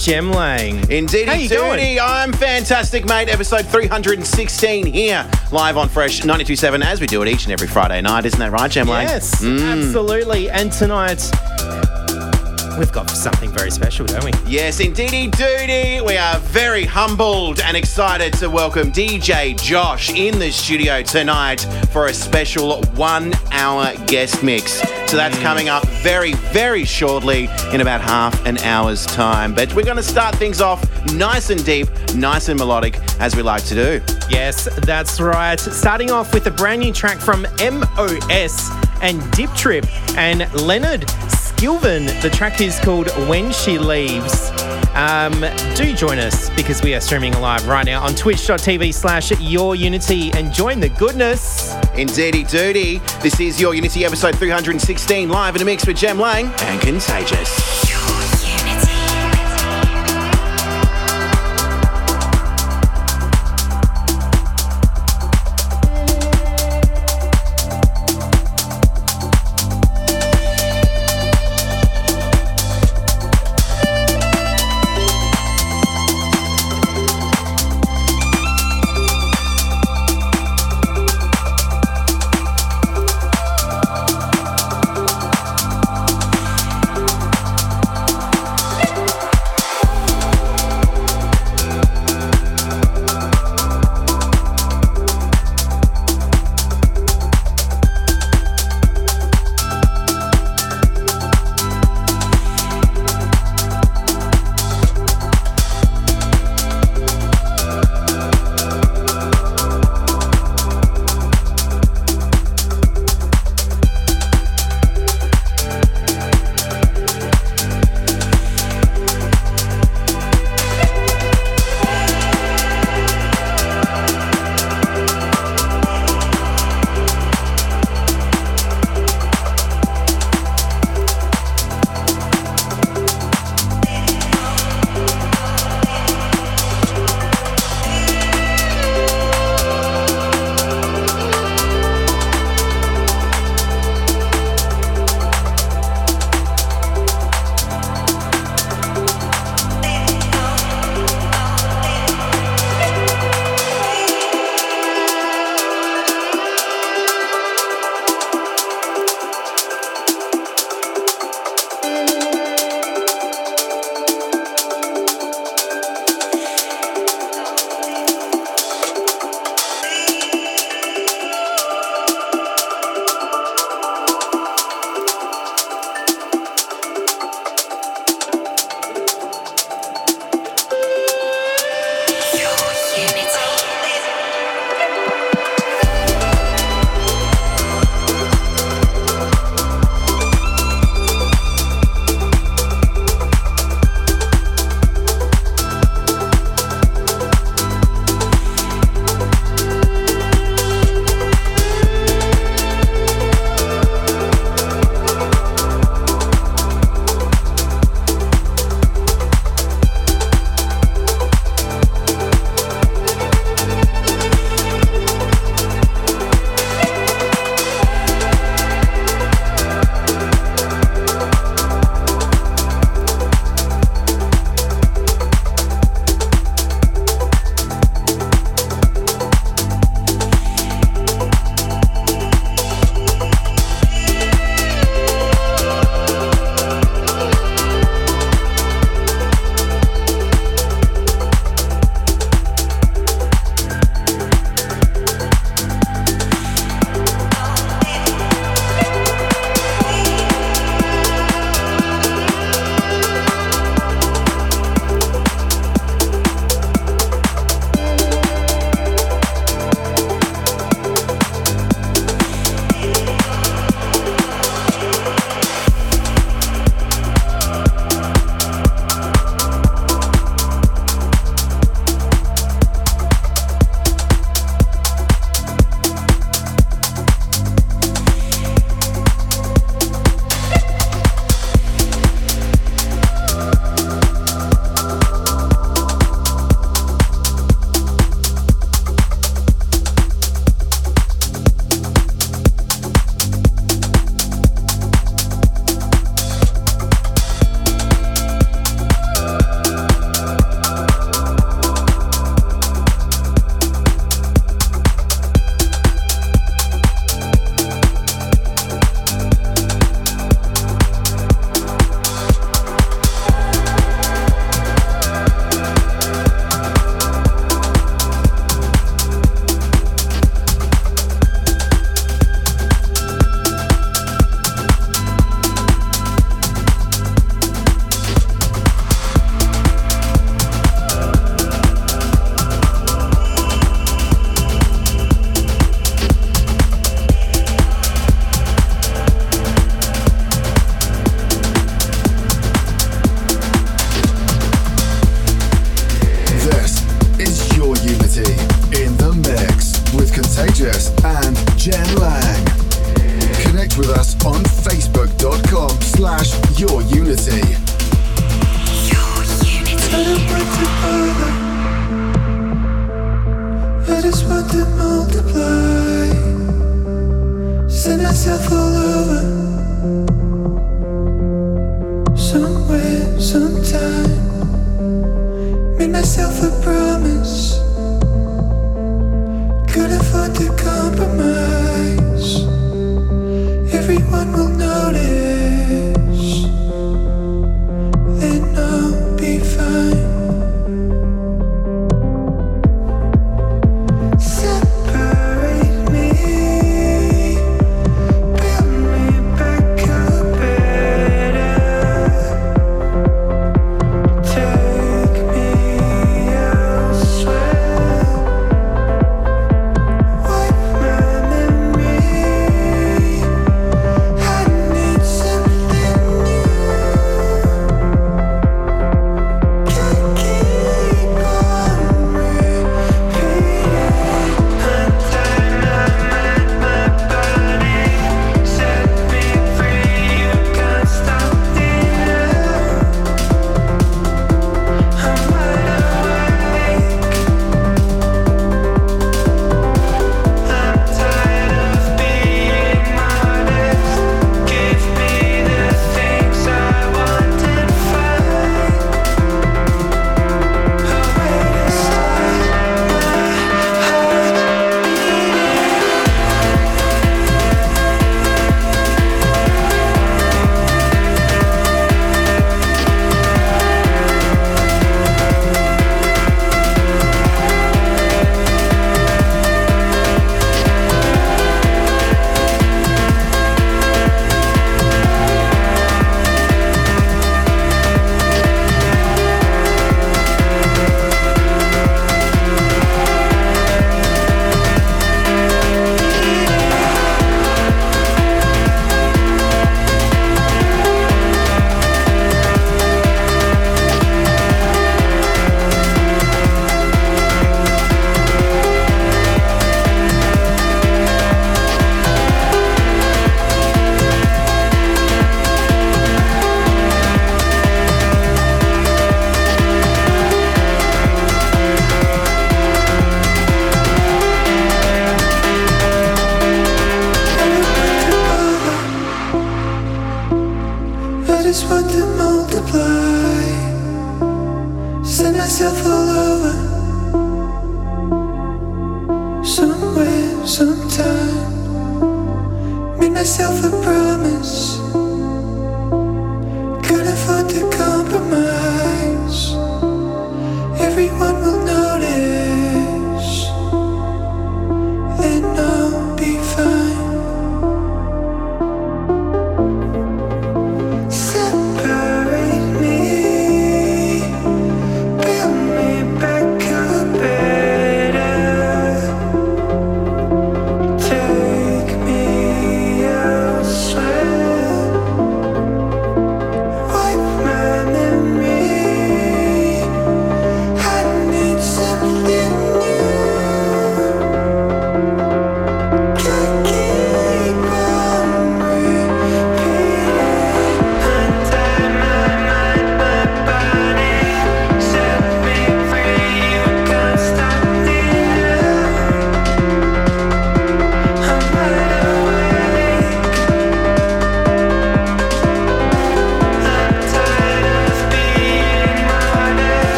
Jem Lang. Indeed, How you going? I'm fantastic, mate. Episode 316 here, live on Fresh 92.7, as we do it each and every Friday night. Isn't that right, Jem Lang? Yes, mm. absolutely. And tonight, we've got something very special, don't we? Yes, indeedy doody. We are very humbled and excited to welcome DJ Josh in the studio tonight for a special one hour guest mix. So that's mm. coming up very, very shortly in about half an hour's time. But we're going to start things off nice and deep, nice and melodic, as we like to do. Yes, that's right. Starting off with a brand new track from MOS and Diiptrip and Leonard Skilvin. The track is called When She Leaves. Um, do join us because we are streaming live right now on twitch.tv slash your unity and join the goodness. Indeedy doody. This is your Unity episode 316 live in a mix with Jem Lang and Contagious.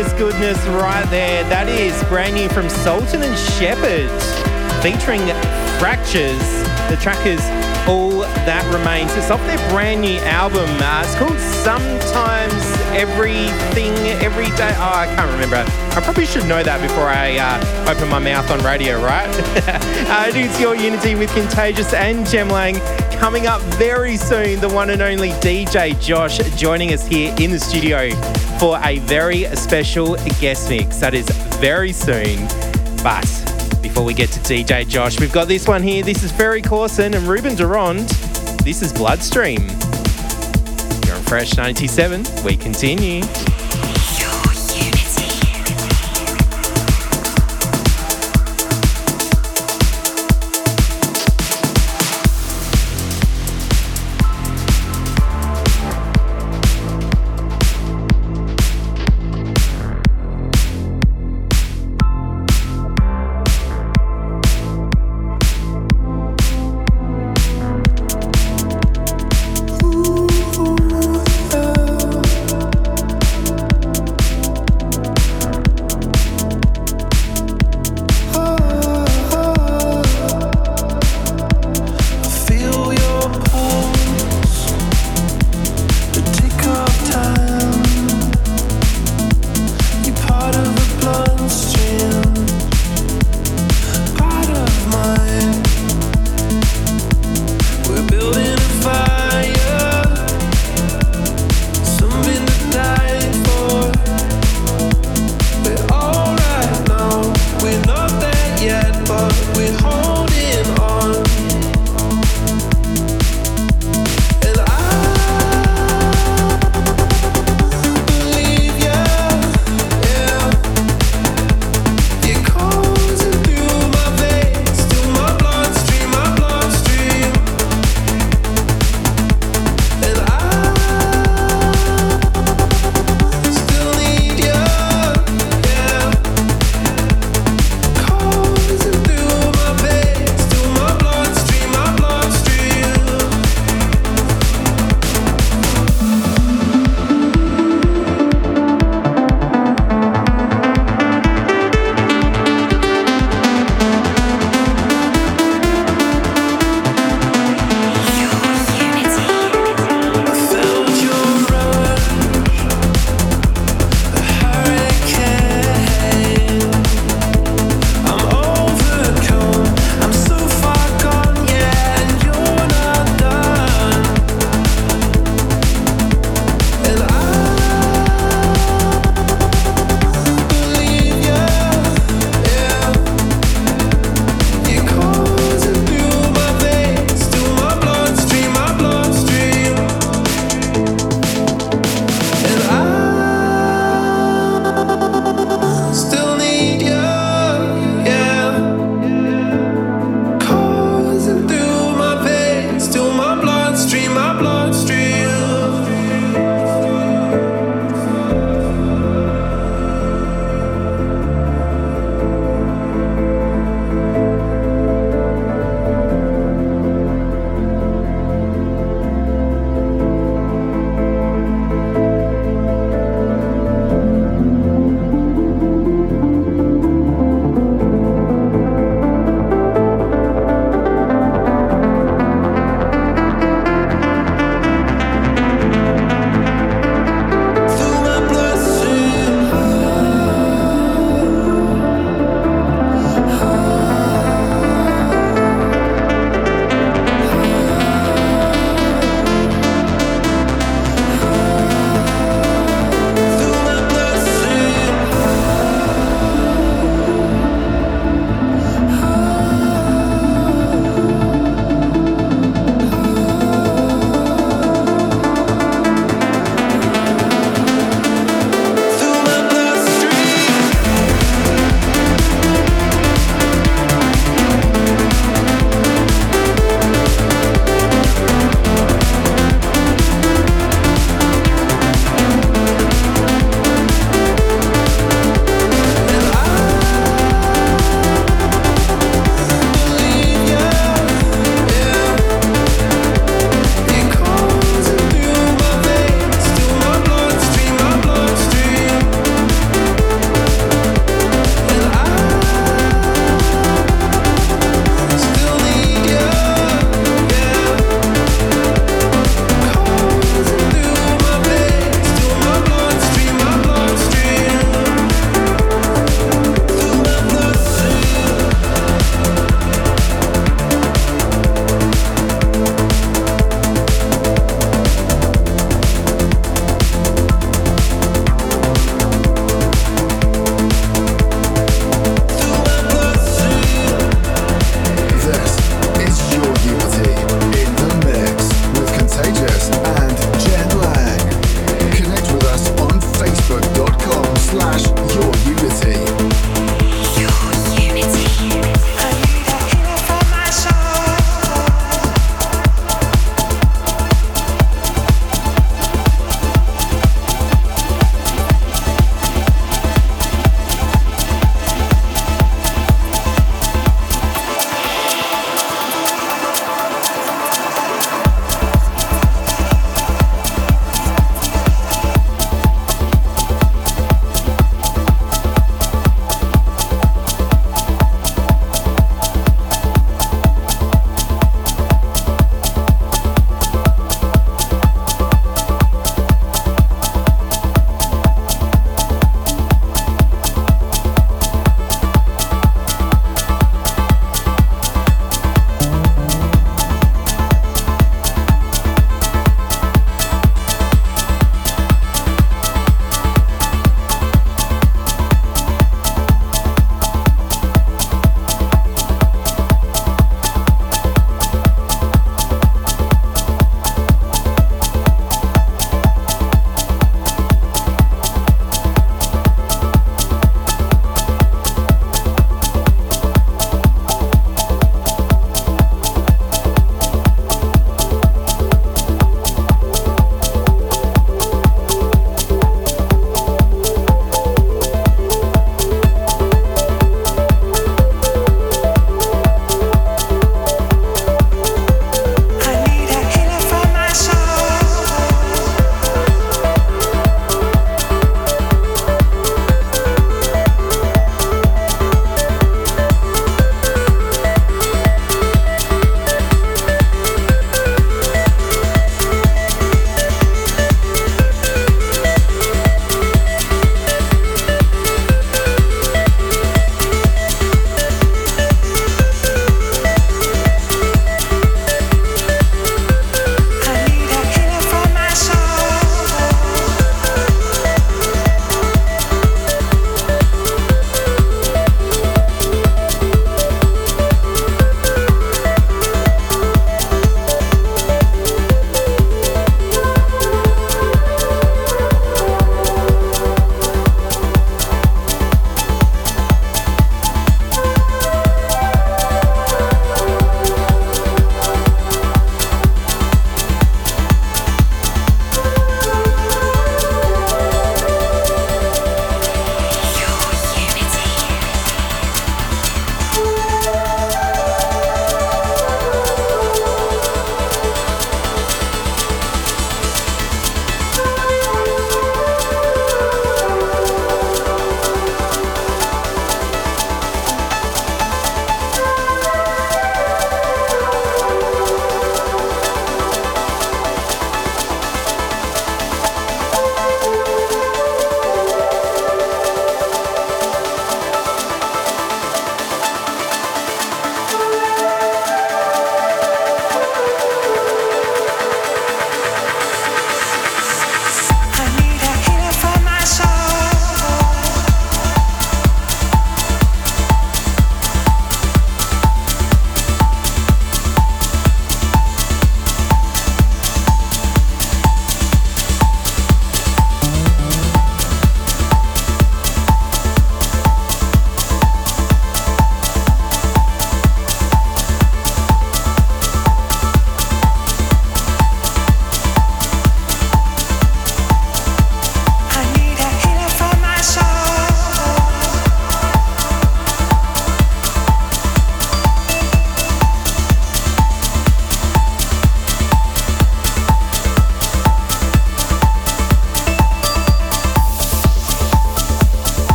Delicious goodness right there. That is brand new from Sultan and Shepard featuring Fractures. The track is All That Remains. It's off their brand new album. Uh, it's called Sometimes Everything Every Day. Oh, I can't remember. I probably should know that before I uh, open my mouth on radio, right? uh, it is your Unity with Contagious and Jem Lang coming up very soon, the one and only DJ Josh joining us here in the studio for a very special guest mix that is very soon. But before we get to DJ Josh, we've got this one here. This is Ferry Corsten and Ruben De Ronde. This is Bloodstream. You're on Fresh 97. We continue.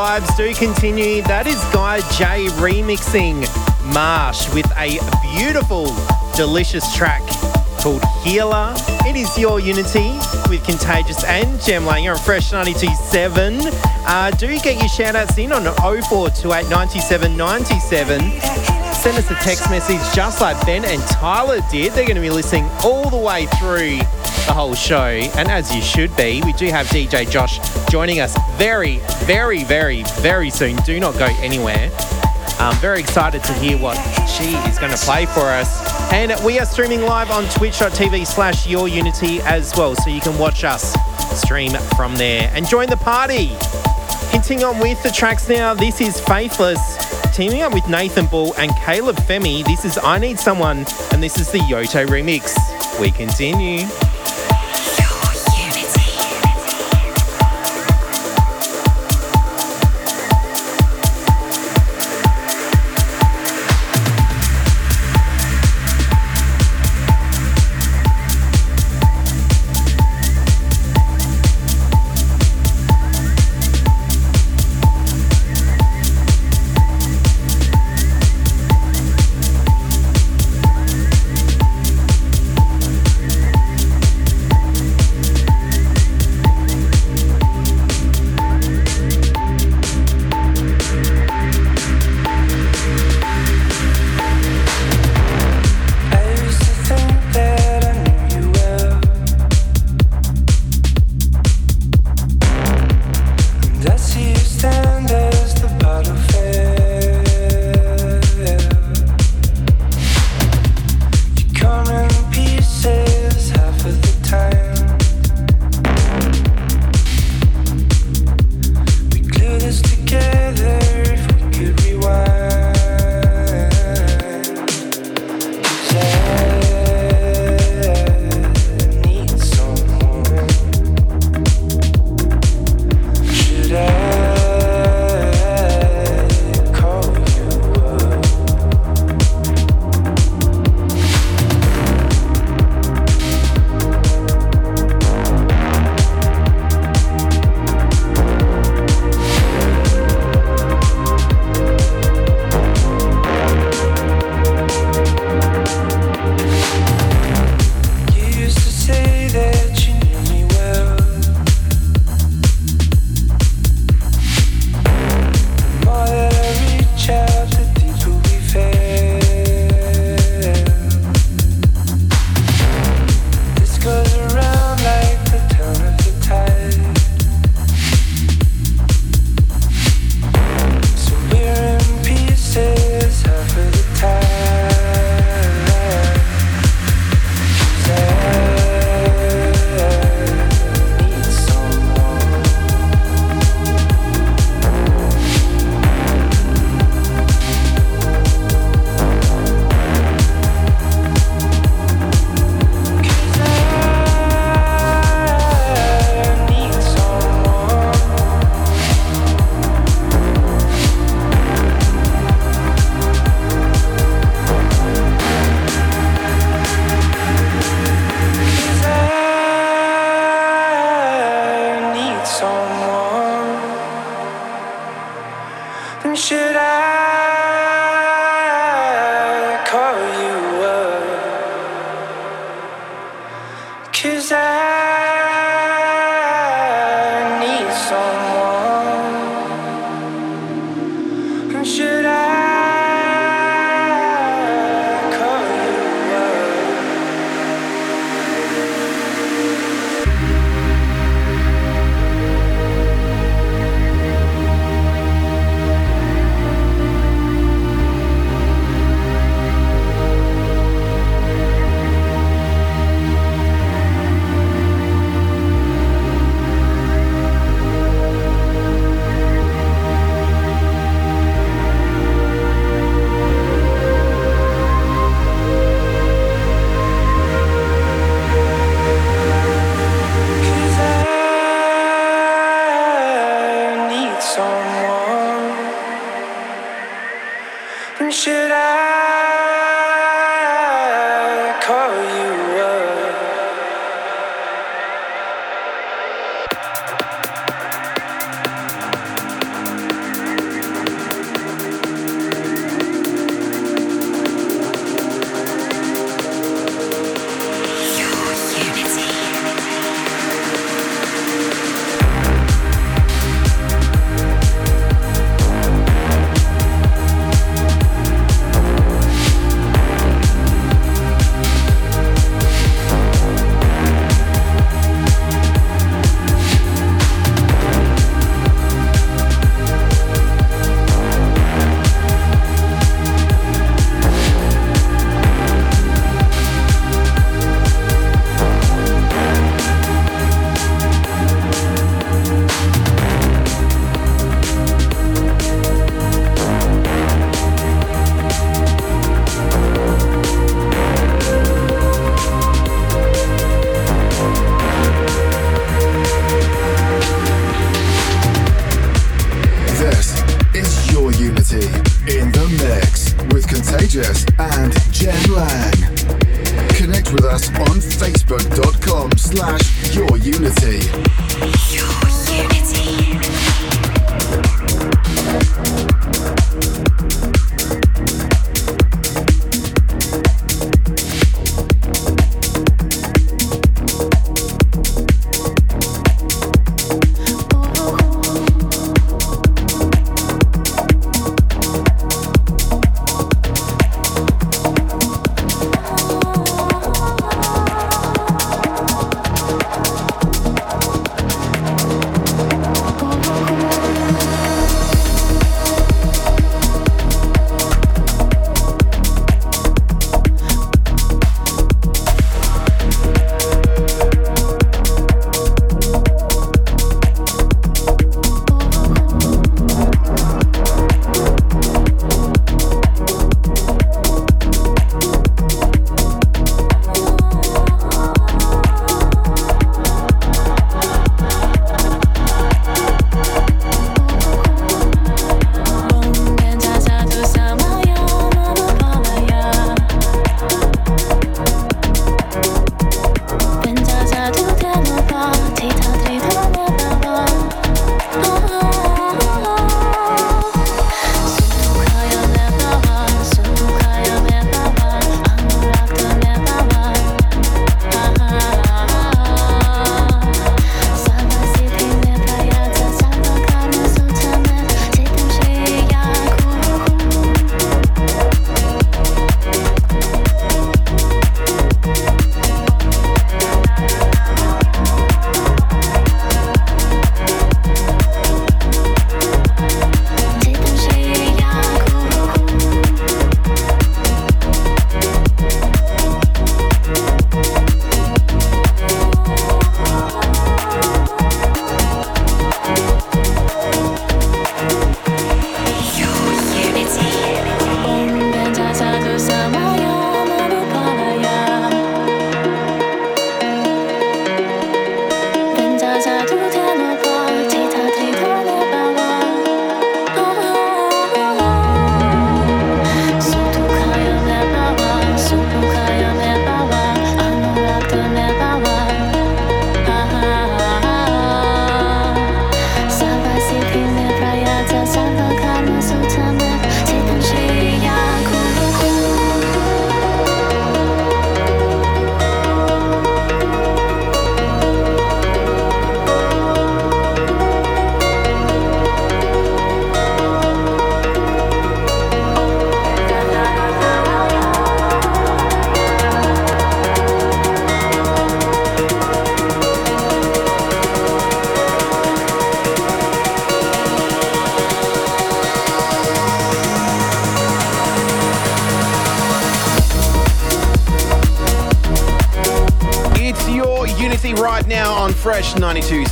Vibes do continue. That is Guy J remixing Marsh with a beautiful, delicious track called Healer. It is your Unity with Contagious and Jem You're on Fresh 92.7. Uh, do get your shout outs in on 0428 97 97. Send us a text message just like Ben and Tyler did. They're going to be listening all the way through the whole show. And as you should be, we do have DJ Josh joining us very, very, very, very soon. Do not go anywhere. I'm very excited to hear what she is going to play for us. And we are streaming live on twitch.tv slash your unity as well. So you can watch us stream from there and join the party. Continue on with the tracks now. This is Faithless, teaming up with Nathan Ball and Caleb Femi. This is I Need Someone, and this is the Yotto remix. We continue.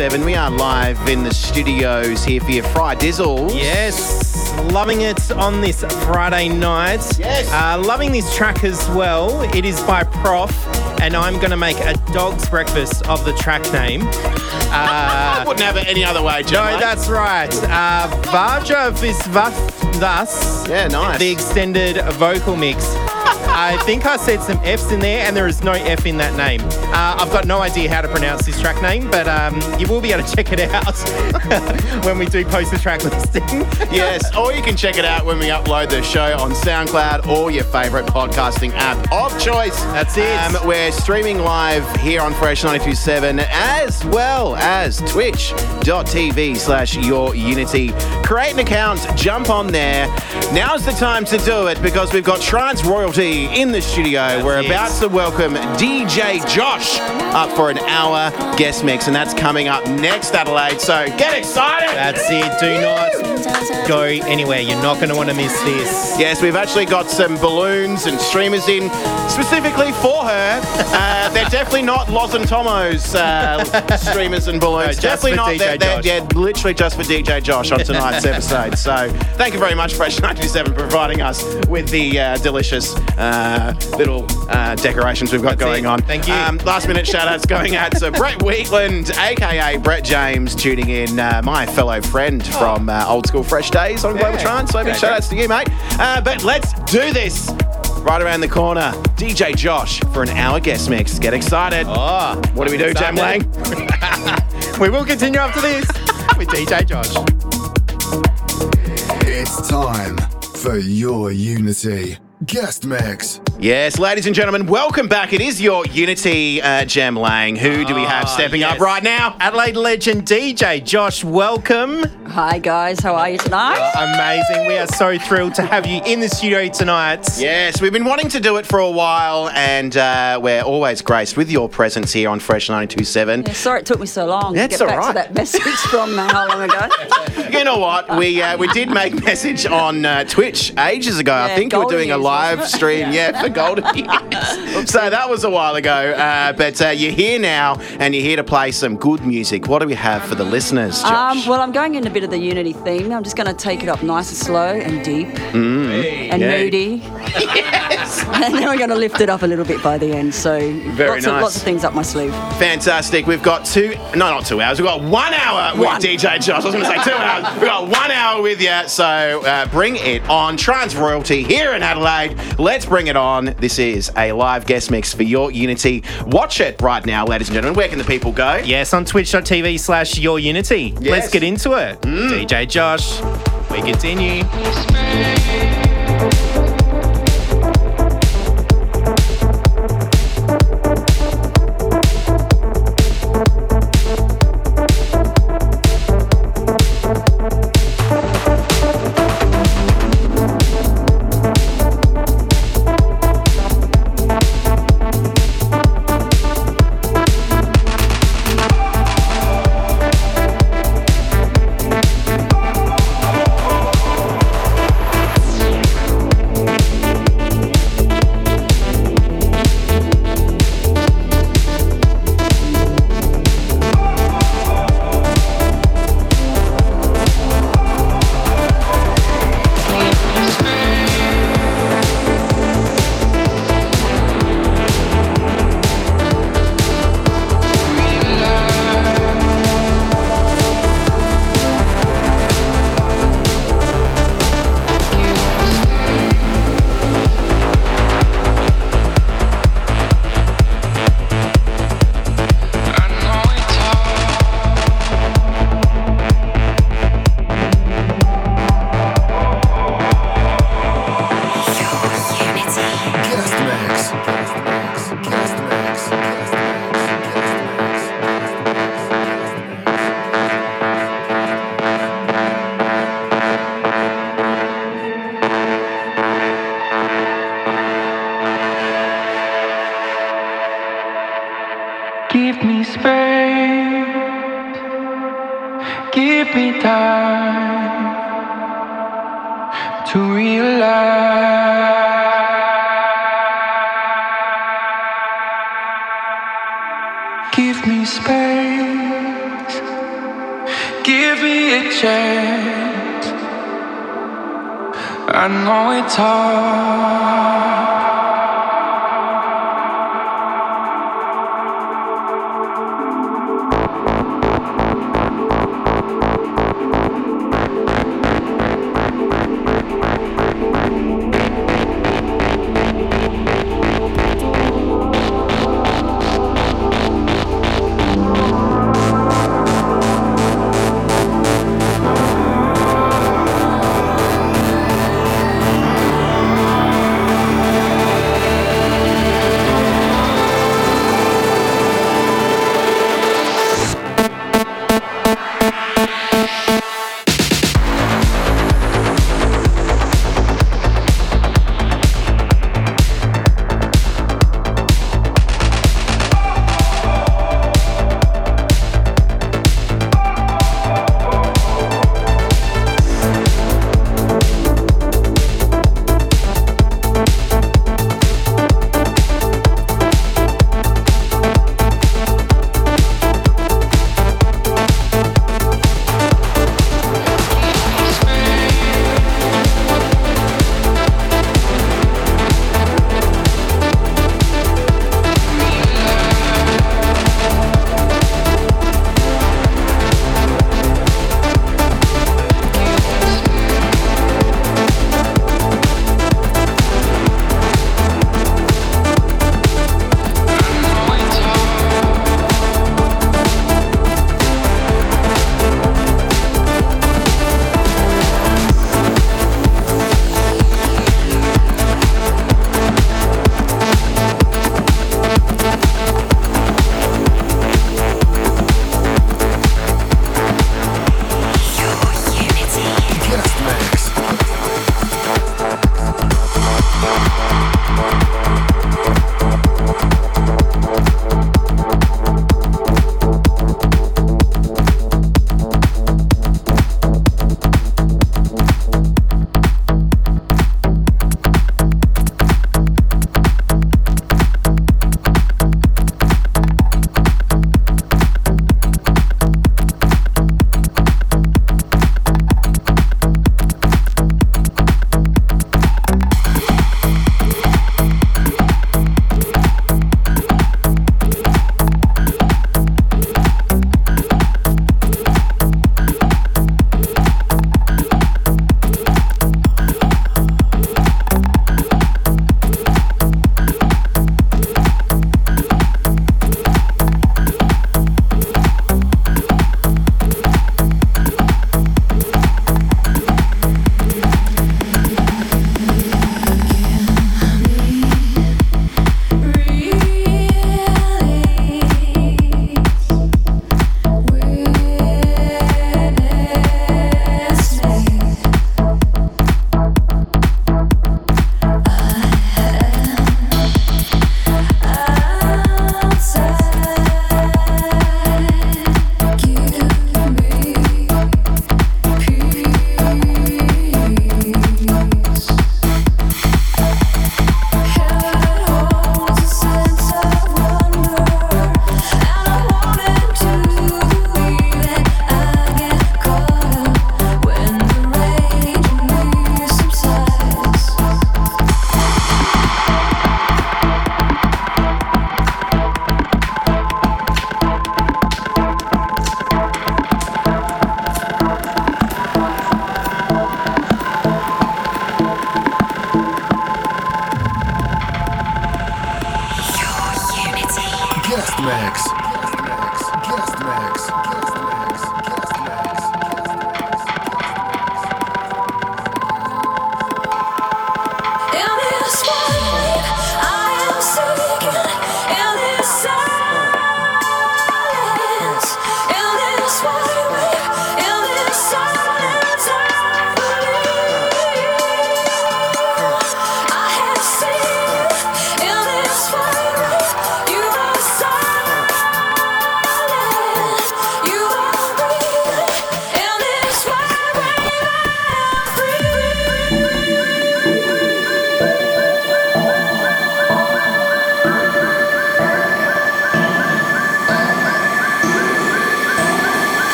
92.7. We are live in the studios here for your Fry Dizzles. Yes, loving it on this Friday night. Yes. Uh, loving this track as well. It is by Proff, and I'm going to make a dog's breakfast of the track name. I wouldn't have it any other way, Joe. No, that's right. Uh, Vaja Visvathas. Yeah, nice. The extended vocal mix. I think I said some F's in there, and there is no F in that name. Uh, I've got no idea how to pronounce this track name, but um, you will be able to check it out when we do post the track listing. yes, or you can check it out when we upload the show on SoundCloud or your favourite podcasting app of choice. That's it. Um, we're streaming live here on Fresh 927 as well as twitch.tv slash your unity. Create an account, jump on there. Now's the time to do it because we've got Trance Royalty in the studio. we're about to welcome DJ Josh up for an hour guest mix, and that's coming up next, Adelaide. So get excited! That's it. Do not go anywhere. You're not going to want to miss this. Yes, we've actually got some balloons and streamers in specifically for her. Uh, they're definitely not Loz and Tomo's uh, streamers and balloons. No, just definitely not. They're, they're, literally just for DJ Josh on tonight's episode. So thank you very much, Fresh 97, for providing us with the uh, delicious uh, little uh, decorations we've got That's going it. on. Thank you. Um, last minute shout outs going out to Brett Wheatland, aka Brett James, tuning in, uh, my fellow friend from uh, Old School Fresh Days on Global Yeah. Trance. So big G'day, shout outs to you, mate. Uh, but let's do this. right around the corner. DJ Josh for an hour guest mix. Get excited. Oh, What do we do, Jem Lang? we will continue after this with DJ Josh. It's time for your Unity guest mix. Yes, ladies and gentlemen, welcome back. It is your Unity uh, Jem Lang. Who do we have Ah, stepping yes. up right now? Adelaide legend DJ Josh, welcome. Hi guys, how are you tonight? Amazing. We are so thrilled to have you in the studio tonight. Yes, we've been wanting to do it for a while, and uh, we're always graced with your presence here on Fresh 927. Yeah, sorry it took me so long That's to get back all right. to that message from uh, how long ago? You know what? We uh, we did make message on uh, Twitch ages ago. I think we were Golden doing a live wasn't stream, yeah, for Golden Years. so that was a while ago. Uh, but uh, you're here now, and you're here to play some good music. What do we have for the listeners, Josh? Um, well, I'm going in a bit of the Unity theme. I'm just going to take it up nice and slow and deep and yeah. moody. and then we're going to lift it up a little bit by the end. So Very lots, nice. of, lots of things up my sleeve. Fantastic. We've got two, no, not two hours. We've got one hour with One. DJ Josh. I was going to say two hours. We've got one hour with you. So uh, bring it on. Trance Royalty here in Adelaide. Let's bring it on. This is a live guest mix for your Unity. Watch it right now, ladies and gentlemen. Where can the people go? Yes, on twitch.tv slash your unity. Yes. Let's get into it. Mm. DJ Josh, we continue.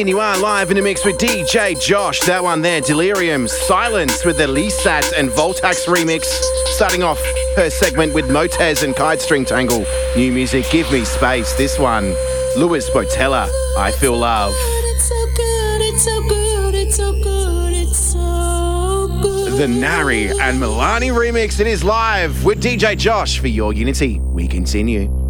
And you are live in the mix with DJ Josh. That one there, Delerium, Silence with the Lissat and Voltaxx remix. Starting off her segment with Motez and Kite String Tangle. New music, Give Me Space. This one, Louis Botella, I Feel Love. It's so good, it's so good, it's so good, it's so good. The Nari and Milani remix. It is live with DJ Josh for your Unity. We continue.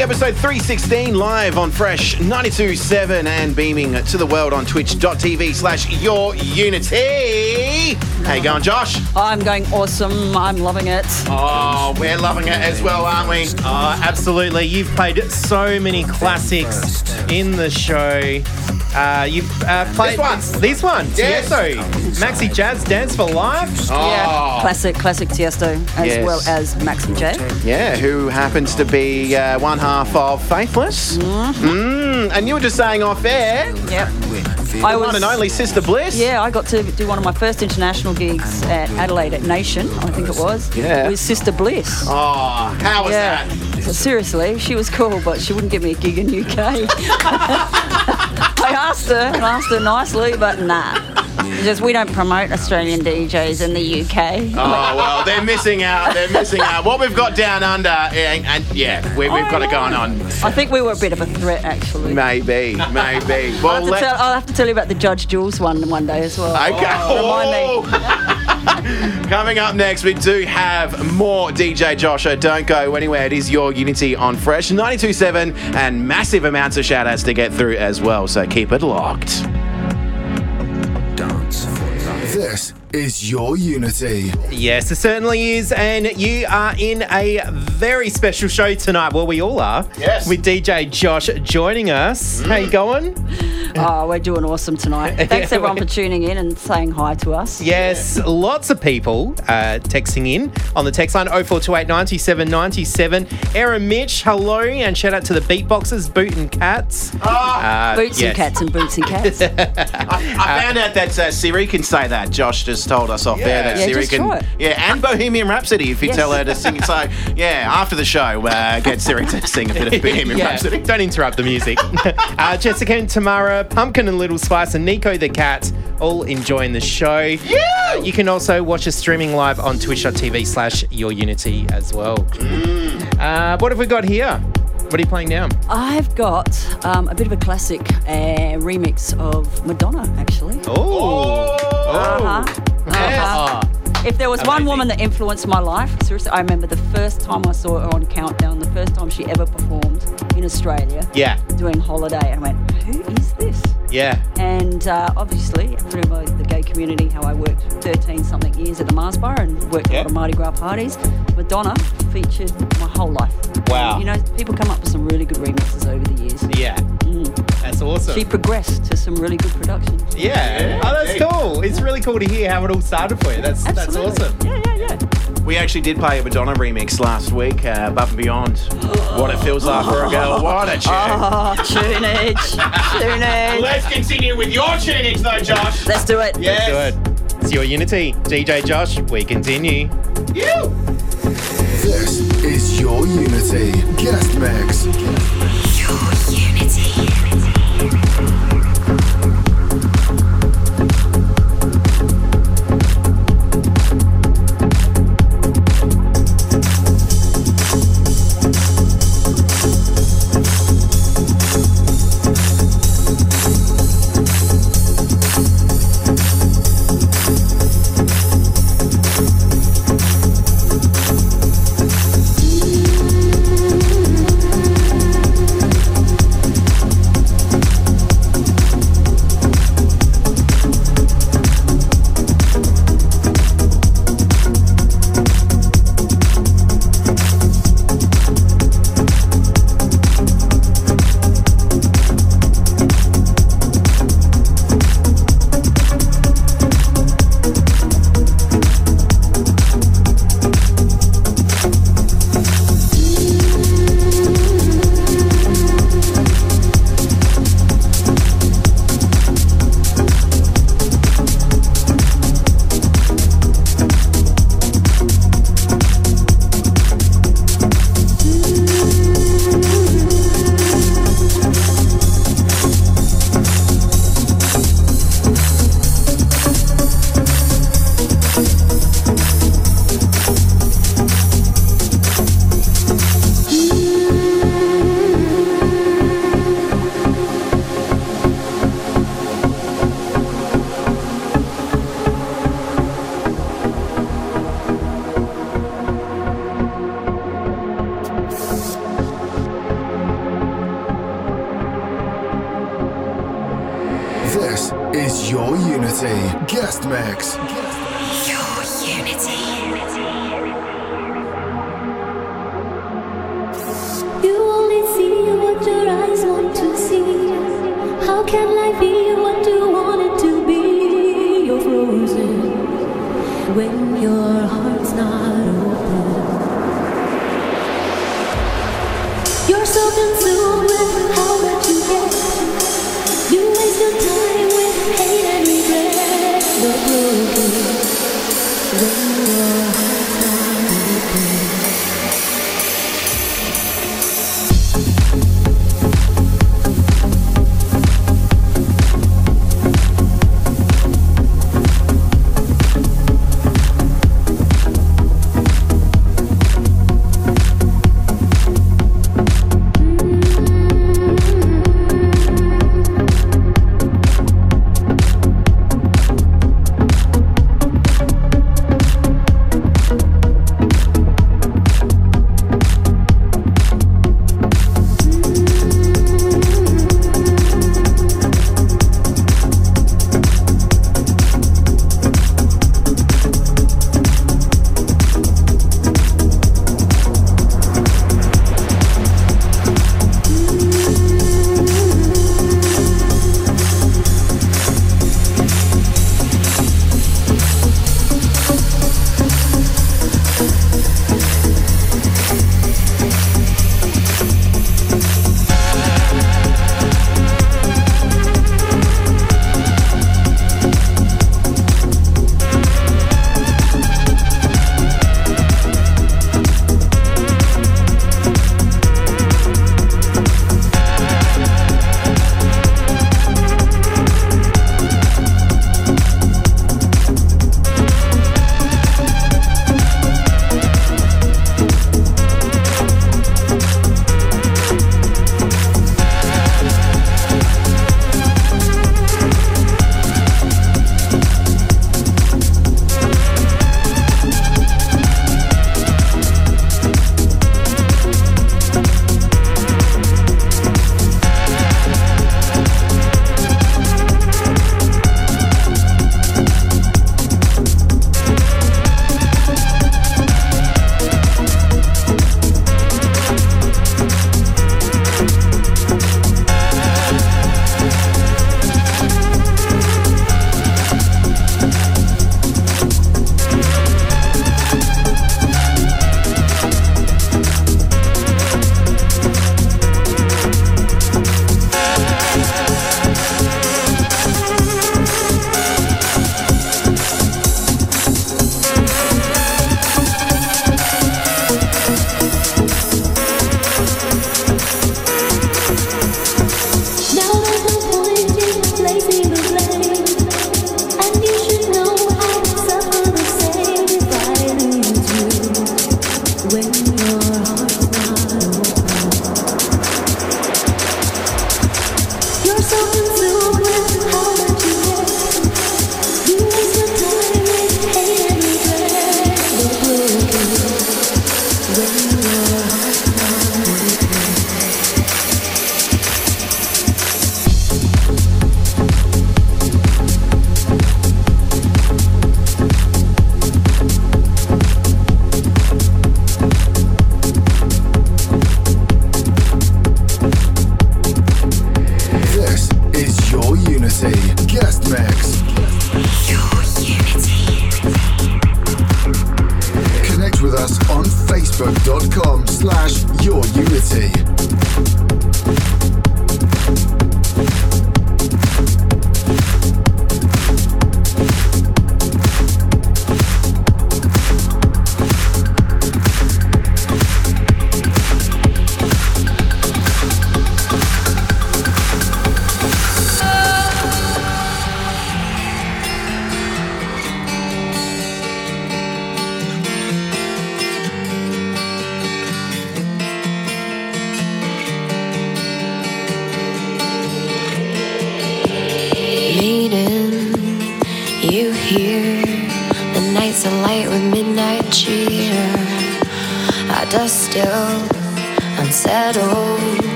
Your episode 316 live on Fresh 92.7 and beaming to the world on twitch.tv slash your Unity. How you going, Josh? I'm going awesome. I'm loving it. Oh, we're loving it as well, aren't we? Oh, absolutely. You've played so many classics in the show. Uh, you've uh, played This one. This one, Yes. Tiesto. Maxi Jazz, Dance for Life. Yeah, Oh, classic, classic Tiesto, as Yes. well as Maxi J. yeah, who happens to be uh, one half of Faithless. Mm, and you were just saying off air, Yep. I one and only Sister Bliss. Yeah, I got to do one of my first international gigs at Adelaide at Nation, I think it was. Yeah. With Sister Bliss. Oh, how was yeah. that? So seriously, she was cool, but she wouldn't give me a gig in UK. I asked her, and I asked her nicely, but nah. Just we don't promote Australian DJs in the UK. Oh well, they're missing out. They're missing out. What we've got down under, eh, and, and yeah, we, we've got it oh, going on. I think we were a bit of a threat, actually. Maybe, maybe. I'll Well, have, to let- tell, I'll have to tell you about the Judge Jules one one day as well. Okay. Oh, remind me. Oh. Coming up next, we do have more DJ Joshua. Don't go anywhere. It is your Unity on Fresh 92.7 and massive amounts of shout outs to get through as well. So keep it locked. Is your Unity. Yes, it certainly is. And you are in a very special show tonight. Well, we all are. Yes. With DJ Josh joining us. How you mm. going? Oh, we're doing awesome tonight. Thanks everyone for tuning in and saying hi to us. Yes, lots of people uh, texting in on the text line 0428 97 97. Aaron Mitch, hello, and shout out to the beatboxers, Boot and Cats. Uh, Boots yes. and cats and boots and cats. I found out that uh, Siri can say that. Josh just told us off there that Yeah, Siri just can. try it. Yeah, and Bohemian Rhapsody if you Yes. tell her to sing. So, yeah, after the show, uh, get Siri to sing a bit of Bohemian Yeah, Rhapsody. don't interrupt the music. uh, Jessica and Tamara, Pumpkin and Little Spice, and Nico the Cat, all enjoying the show. Yeah! Uh, you can also watch us streaming live on twitch.tv slash your unity as well. Uh, what have we got here? What are you playing now? I've got um, a bit of a classic uh, remix of Madonna, actually. Oh! Uh-huh. Uh-huh. If there was one woman that influenced my life, seriously, I remember the first time I saw her on Countdown, the first time she ever performed in Australia Yeah, doing Holiday, and I went, who is this? Yeah. And uh, obviously, through my, the gay community, how I worked 13 something years at the Mars Bar and worked Yeah. a lot of Mardi Gras parties, Madonna featured my whole life. Wow. You know, people come up with some really good remixes over the years. Yeah. That's awesome. She progressed to some really good productions. yeah. Oh, that's cool. It's really cool to hear how it all started for you. That's Absolutely. that's awesome. Yeah, yeah, yeah. We actually did play a Madonna remix last week, uh, Above and Beyond. What it feels like for a girl. What a tune. Oh, tunage, tunage. Let's continue with your tunage though, Josh. Let's do it. Yes. Good. It's your unity. DJ Josh, we continue. You. This is your Unity guest mix. This guest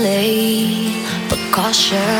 friendly, but cautious.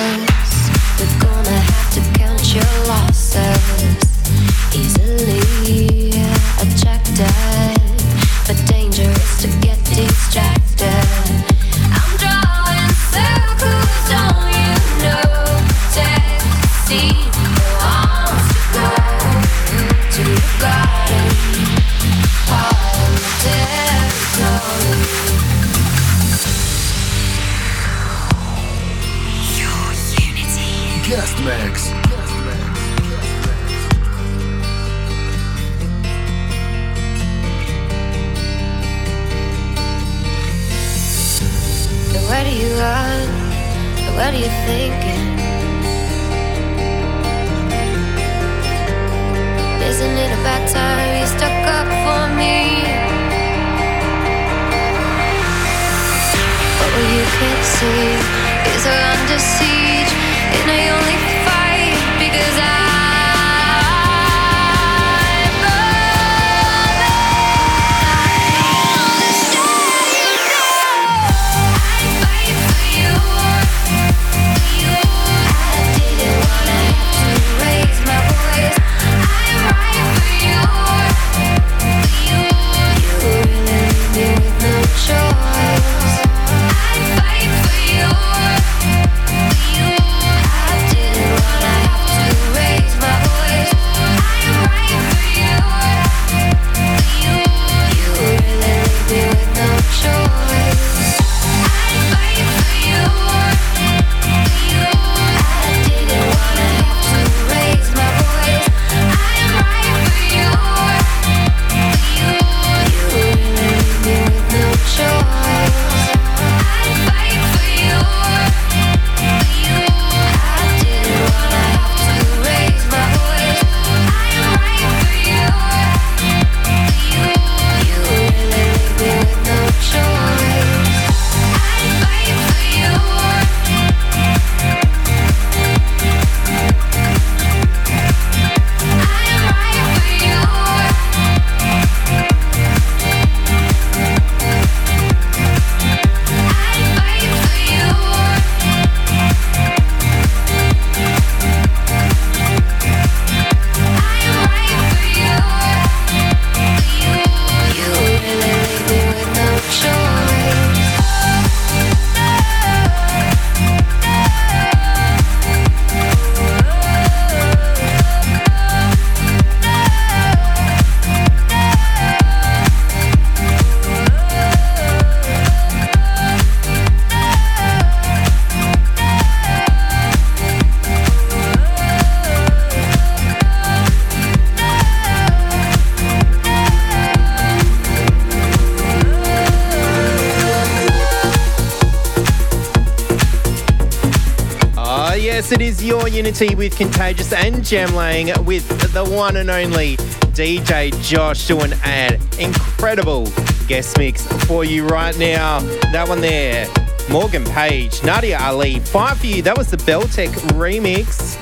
Your Unity with Contagious and Jem Lang with the one and only DJ Josh doing an incredible guest mix for you right now. That one there, Morgan Page, Nadia Ali, Fight for You. That was the Beltek remix.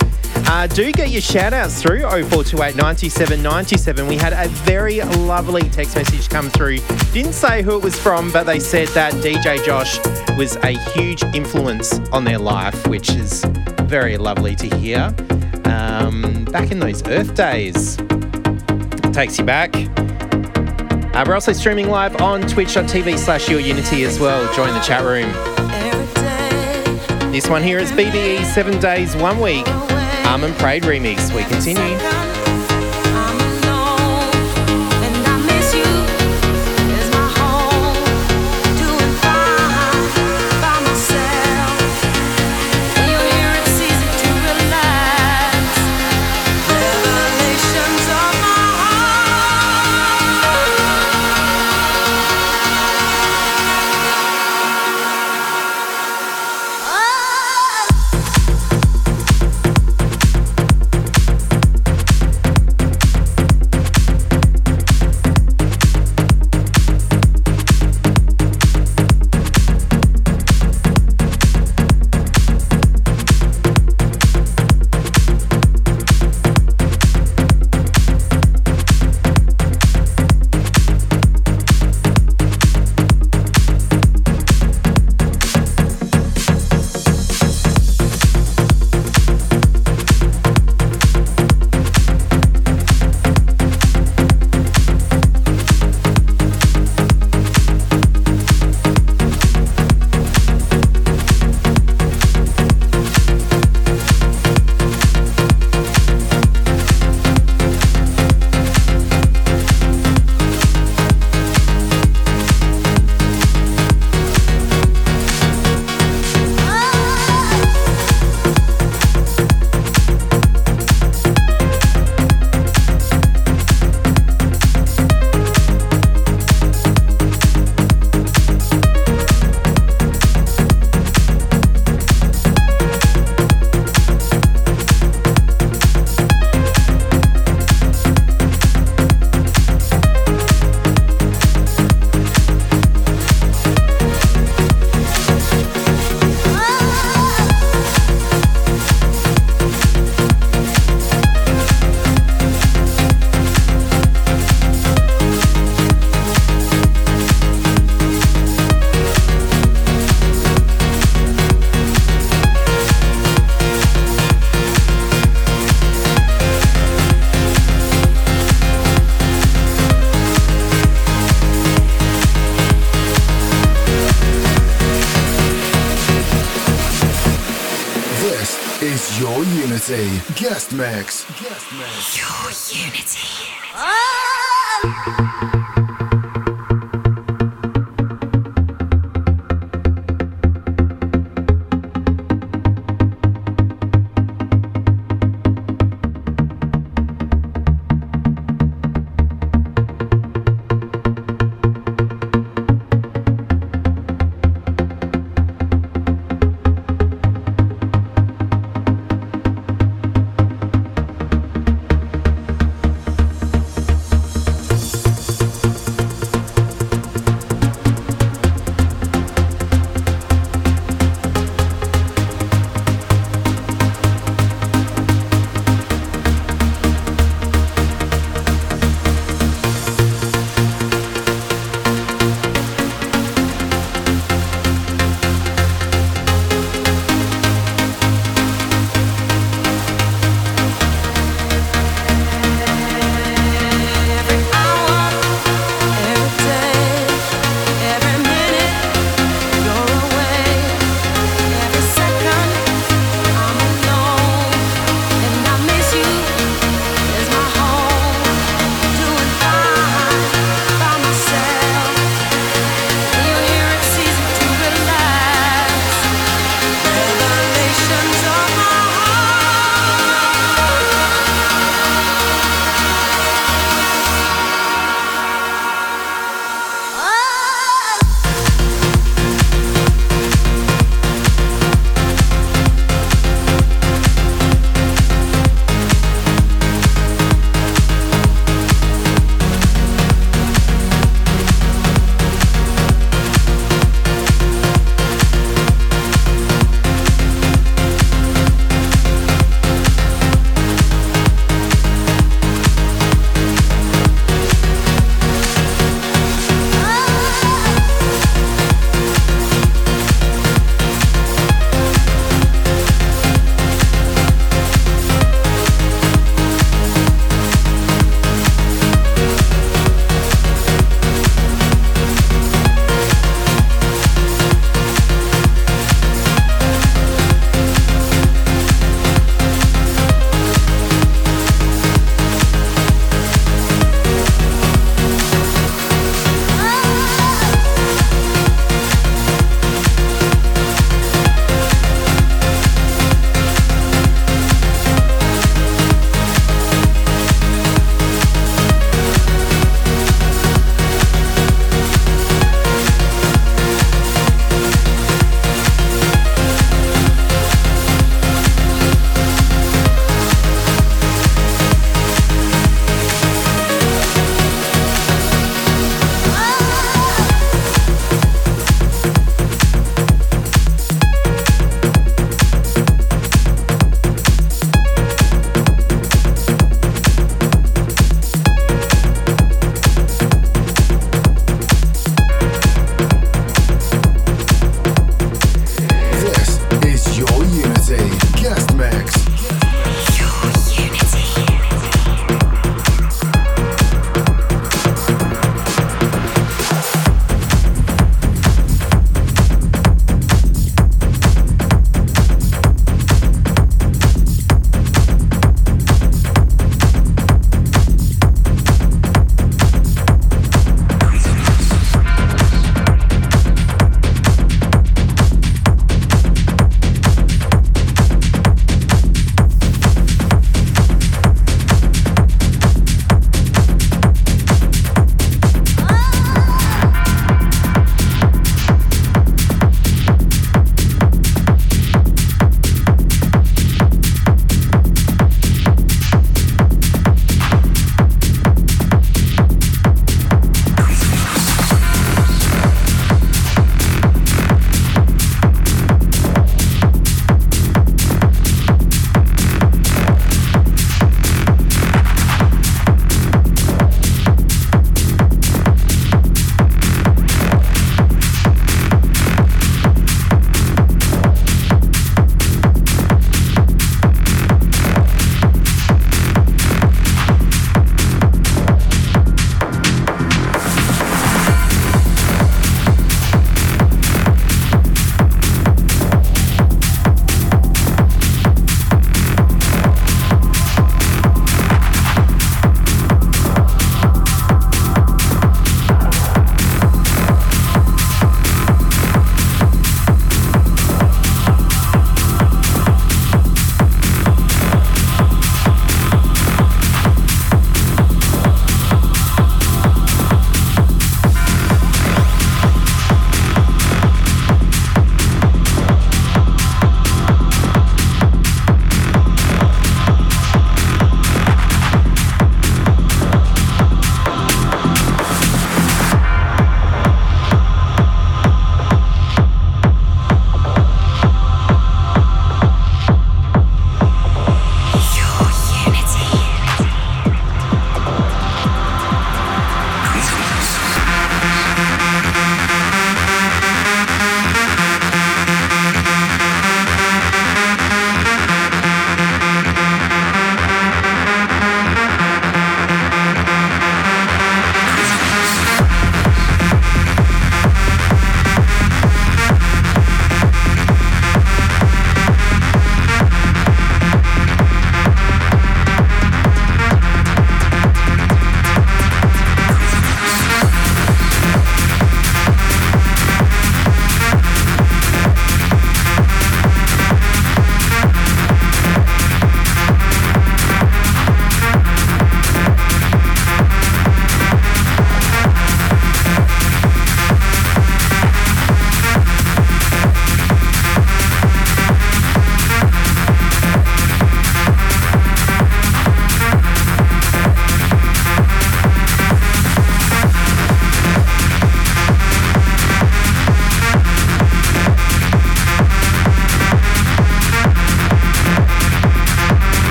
Uh, do get your shout outs through 0428 97 97. We had a very lovely text message come through. Didn't say who it was from, but they said that DJ Josh was a huge influence on their life, which is very lovely to hear. Um, back in those Earth days, takes you back. Uh, we're also streaming live on twitch.tv slash your unity as well. Join the chat room. This one here is BBE Seven Days, One Week. Armin Prayd remix. We continue. Mix.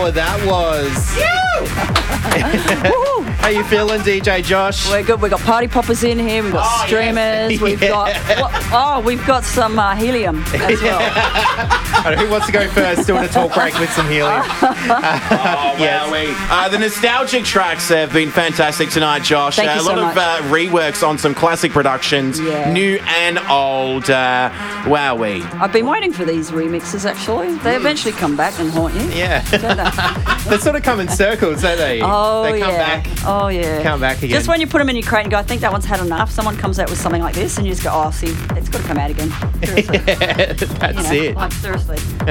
Hour that was. How you feeling, DJ Josh? We're good. We've got party poppers in here. We've got Oh, yes. streamers. We've Yeah. got what- oh, we've got some uh, helium as well. Alright, who wants to go first? Doing a talk break with some helium. Oh, Yes. wowee. Uh, the nostalgic tracks have been fantastic tonight, Josh. Thank Uh, you a so lot of much. uh, reworks on some classic productions, Yeah. new and old. Uh, wowee. I've been waiting for these remixes. Actually, they hmm. eventually come back and haunt you. Yeah. don't they? they sort of come in circles, don't they? Oh they come yeah. back. Oh yeah. come back again. Just when you put them in your crate and go, I think that one's had enough. Someone comes out with something like this, and you just go, oh, see, it's got to come out again. Seriously. That's You know, it. Like seriously.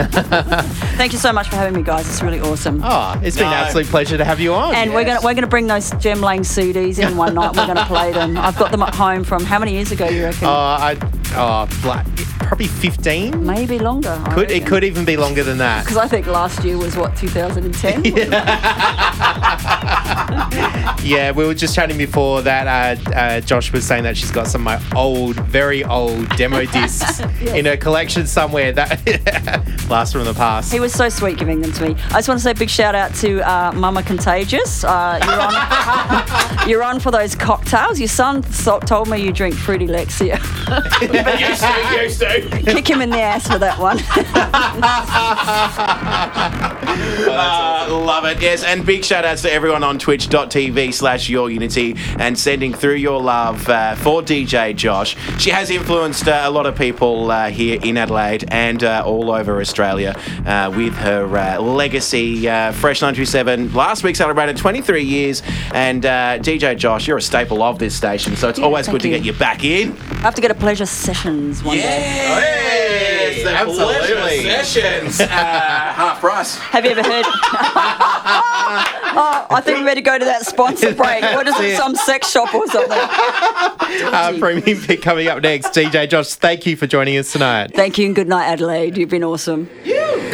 Thank you so much for having me, guys. It's really awesome. Oh, it's been an absolute pleasure to have you on. And we're gonna we're gonna bring those Jem Lang CDs in one night. We're gonna play them. I've got them at home from how many years ago? You reckon? Oh, I, oh, like, probably 15? Maybe longer. Could, it could even be longer than that. Because I think last year was what 2010. Yeah, we were just chatting before that. Uh, uh, Josh was saying that she's got some of my old, very old demo discs in her collection somewhere. That last from the past. He was so sweet giving them to me. I just want to say a big shout out to uh, Mama Contagious. Uh, you're, on, you're on for those cocktails. Your son told me you drink Fruity Lexia. used to, used to. Kick him in the ass for that one. Uh, love it. Yes, and big shout outs to everyone on twitch.tv slash your unity and sending through your love uh, for DJ Josh. She has influenced uh, a lot of people uh, here in Adelaide and uh, all over Australia uh, with her uh, legacy. Uh, Fresh 927 last week celebrated 23 years, and uh, DJ Josh, you're a staple of this station, so it's Yeah, always good to get you back in. I have to go to Pleasure Sessions one day. Yes, Absolutely. sessions. Uh, half price. Have you ever heard? oh, I think we better go to that sponsor break. What is it? Some sex shop or something? Uh, premium pick coming up next. DJ Josh, thank you for joining us tonight. Thank you and good night, Adelaide. You've been awesome.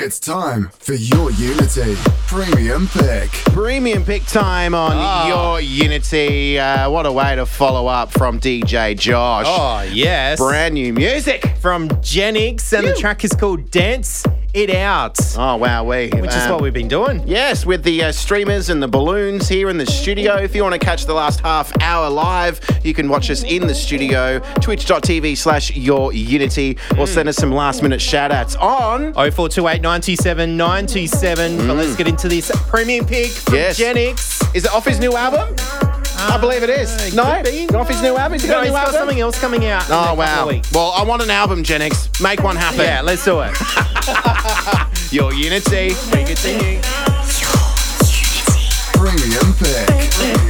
It's time for your Unity Premium Pick. Premium pick time on Ah. your Unity. Uh, what a way to follow up from DJ Josh. Oh, yes. Brand new music. From Genix, and the track is called Dance It Out, Oh, wow. We, which is what we've been doing. Yes, with the uh, streamers and the balloons here in the studio. If you want to catch the last half hour live, you can watch us in the studio, twitch.tv slash your Unity, or send us some last minute shout outs on. 0428 97 927. But let's get into this premium pick from Yes. Genix. Is it off his new album? I believe it is. it no? could. Off his new album? Has he got No, a he's new got album? something else coming out. Oh, couple wow. of. Well, I want an album, Genix. Make one happen. Yeah, let's do it. Your Unity. We continue. Premium Pick.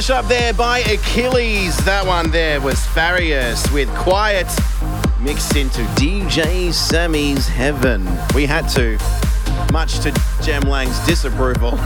Mashup there by Achilles. That one there was Farius with Quiet mixed into DJ Sammy's Heaven. We had to, much to Jem Lang's disapproval.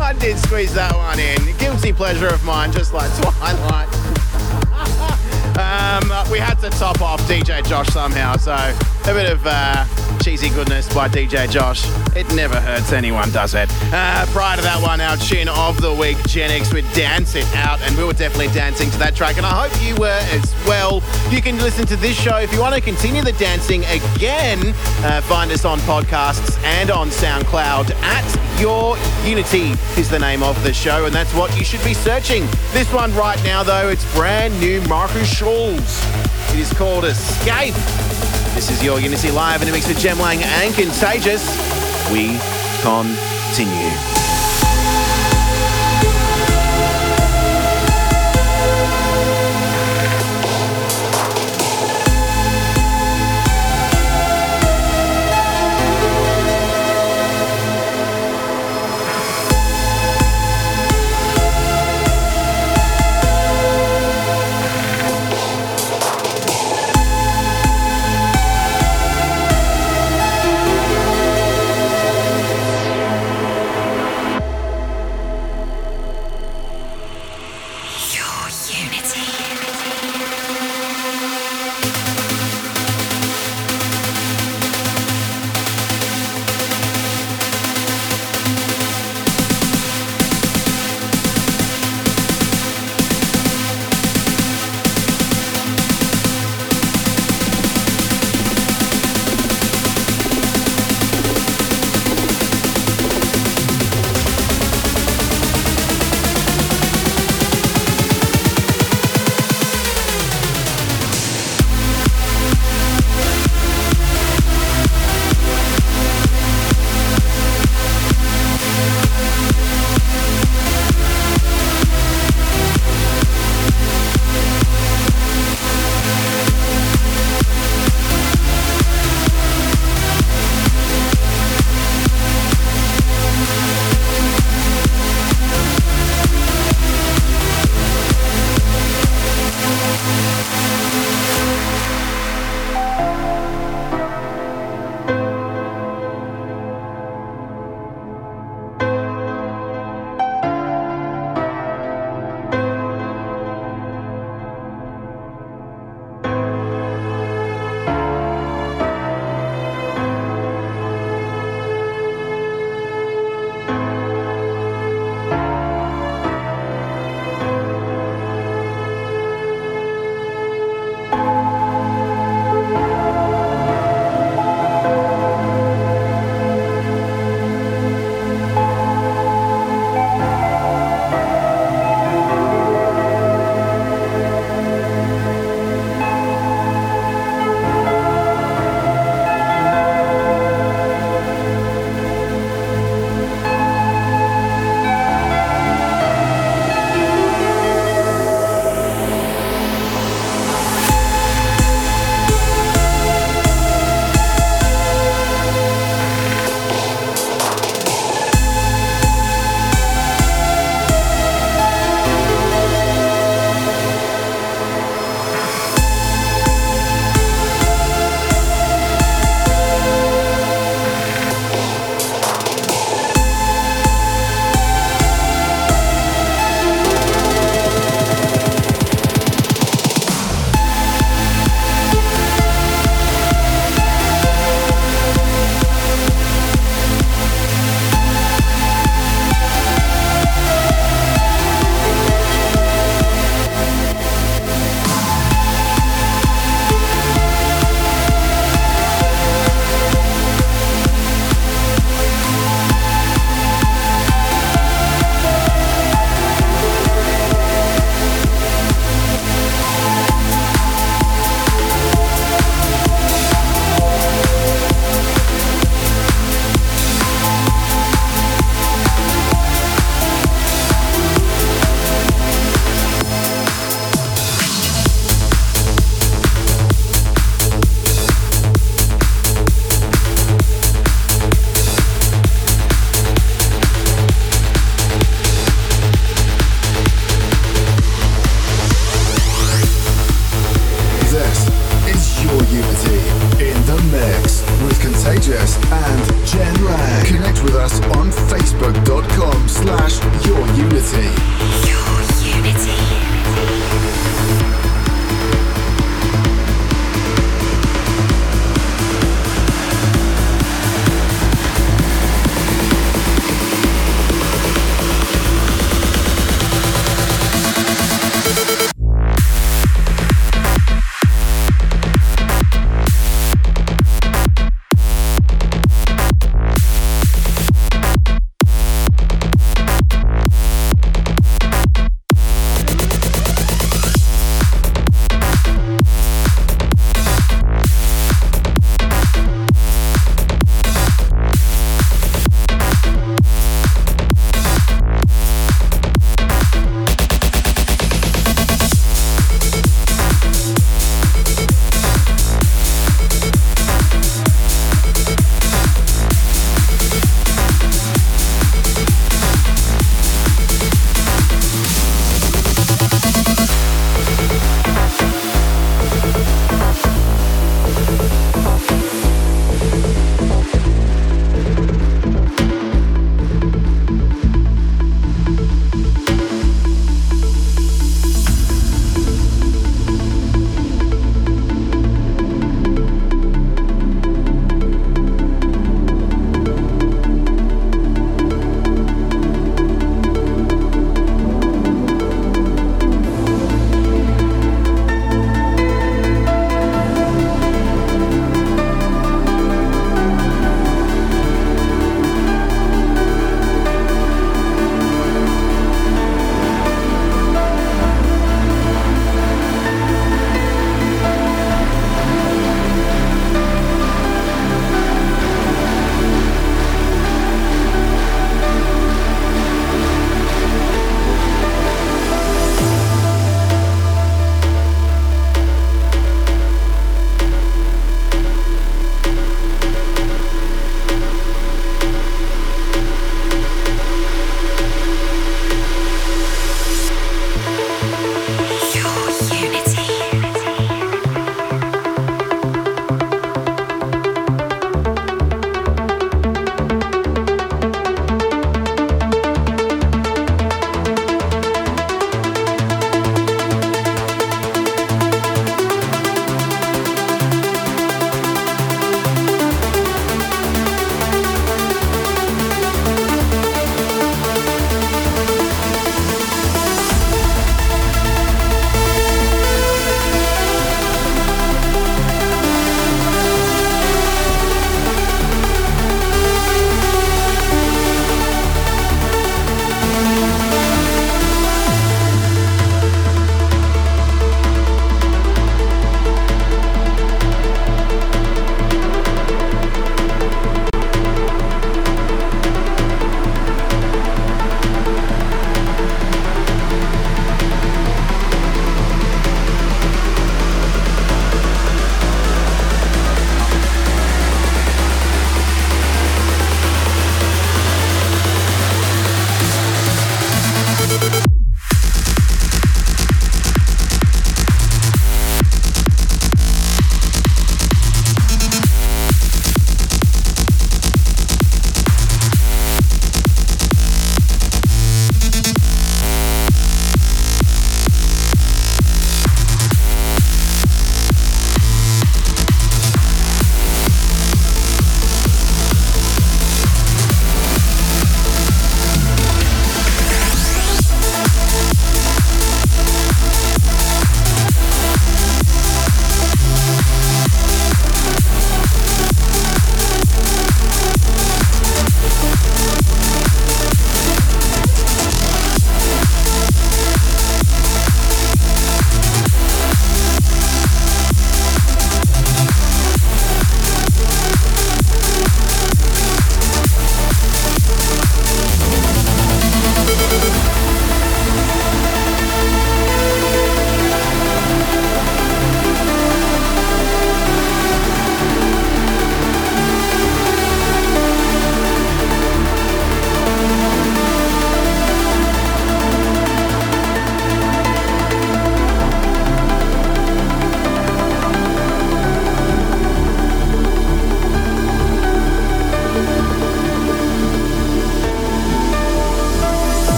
I did squeeze that one in. Guilty pleasure of mine, just like Twilight. um, we had to top off DJ Josh somehow, so a bit of uh, cheesy goodness by DJ Josh. It never hurts anyone, does it? Uh, prior to that one, our tune of the week, Genix with Dance It Out, and we were definitely dancing to that track, and I hope you were as well. You can listen to this show if you want to continue the dancing again. Uh, find us on podcasts and on SoundCloud at Your Unity is the name of the show, and that's what you should be searching. This one right now, though, it's brand new Markus Schulz. It is called Escape. This is Your Unity Live in a mix with Jem Lang and Contagious. We continue.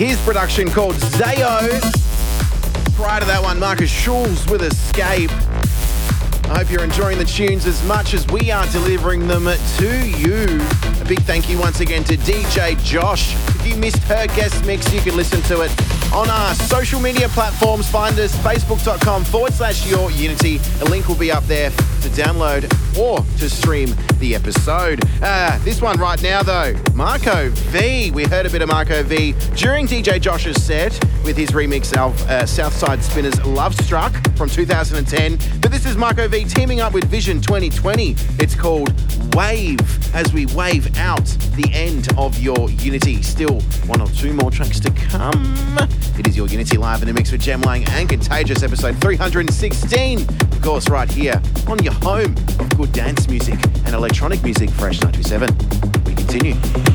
His production called Zayo. Prior to that one, Markus Schulz with Escape. I hope you're enjoying the tunes as much as we are delivering them to you. A big thank you once again to DJ Josh. If you missed her guest mix, you can listen to it on our social media platforms. Find us facebook.com forward slash your unity. A link will be up there to download or to stream the episode. Uh, this one right now, though, Marco V. We heard a bit of Marco V during DJ Josh's set with his remix of uh, Southside Spinners Luvstruck from 2010. But this is Marco V teaming up with Vision 2020. It's called Wave as we wave out the end of your Unity. Still one or two more tracks to come. It is your Unity live in the mix with Jem Lang and Contagious, episode 316. Of course, right here on your home of good dance music electronic music, Fresh 927. We continue.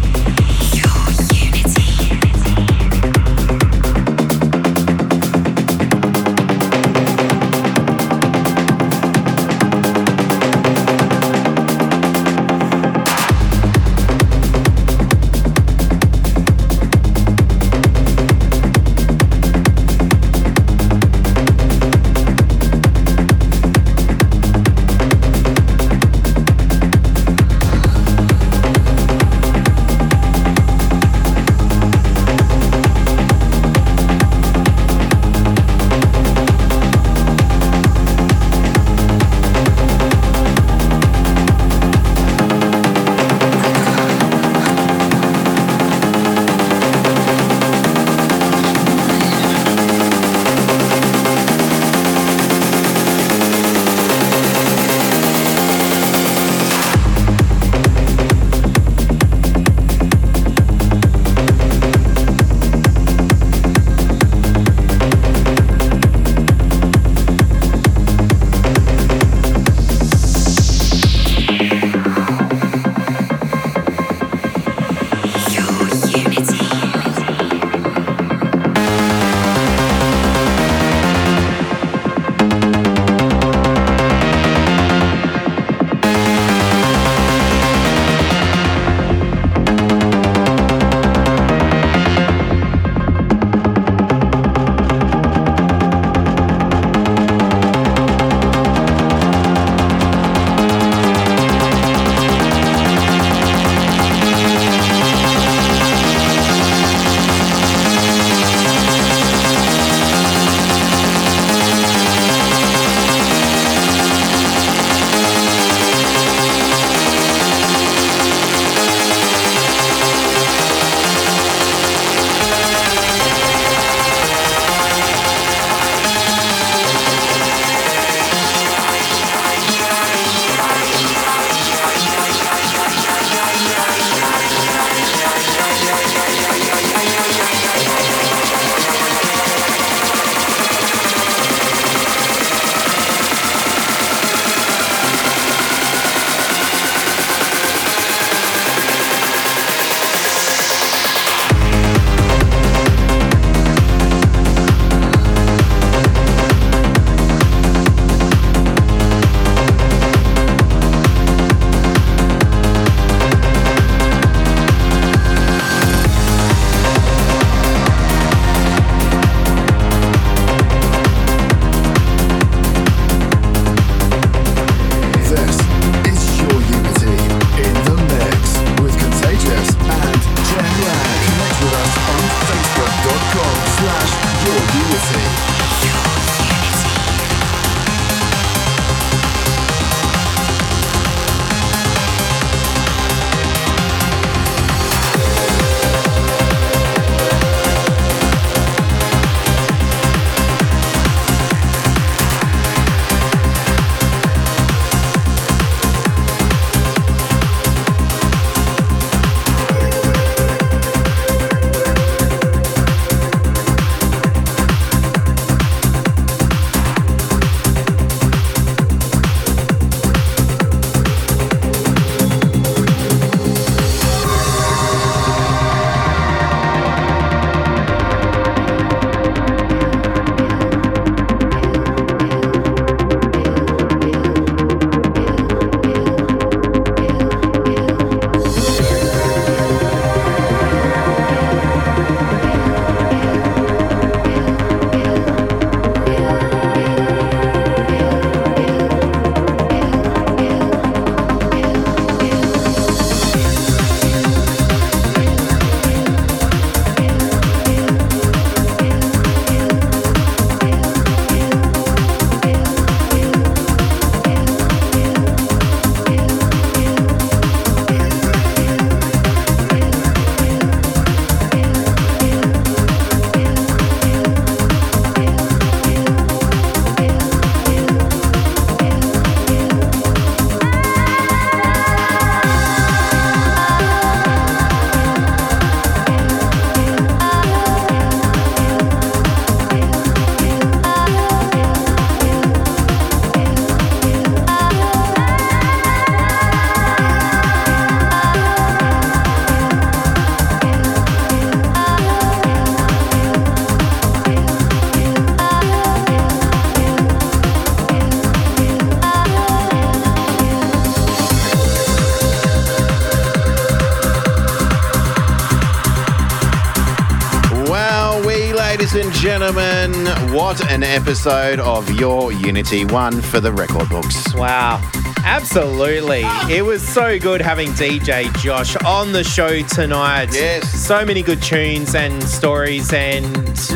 An episode of Your Unity, one for the record books. Wow. Absolutely. It was so good having DJ Josh on the show tonight. Yes. So many good tunes and stories and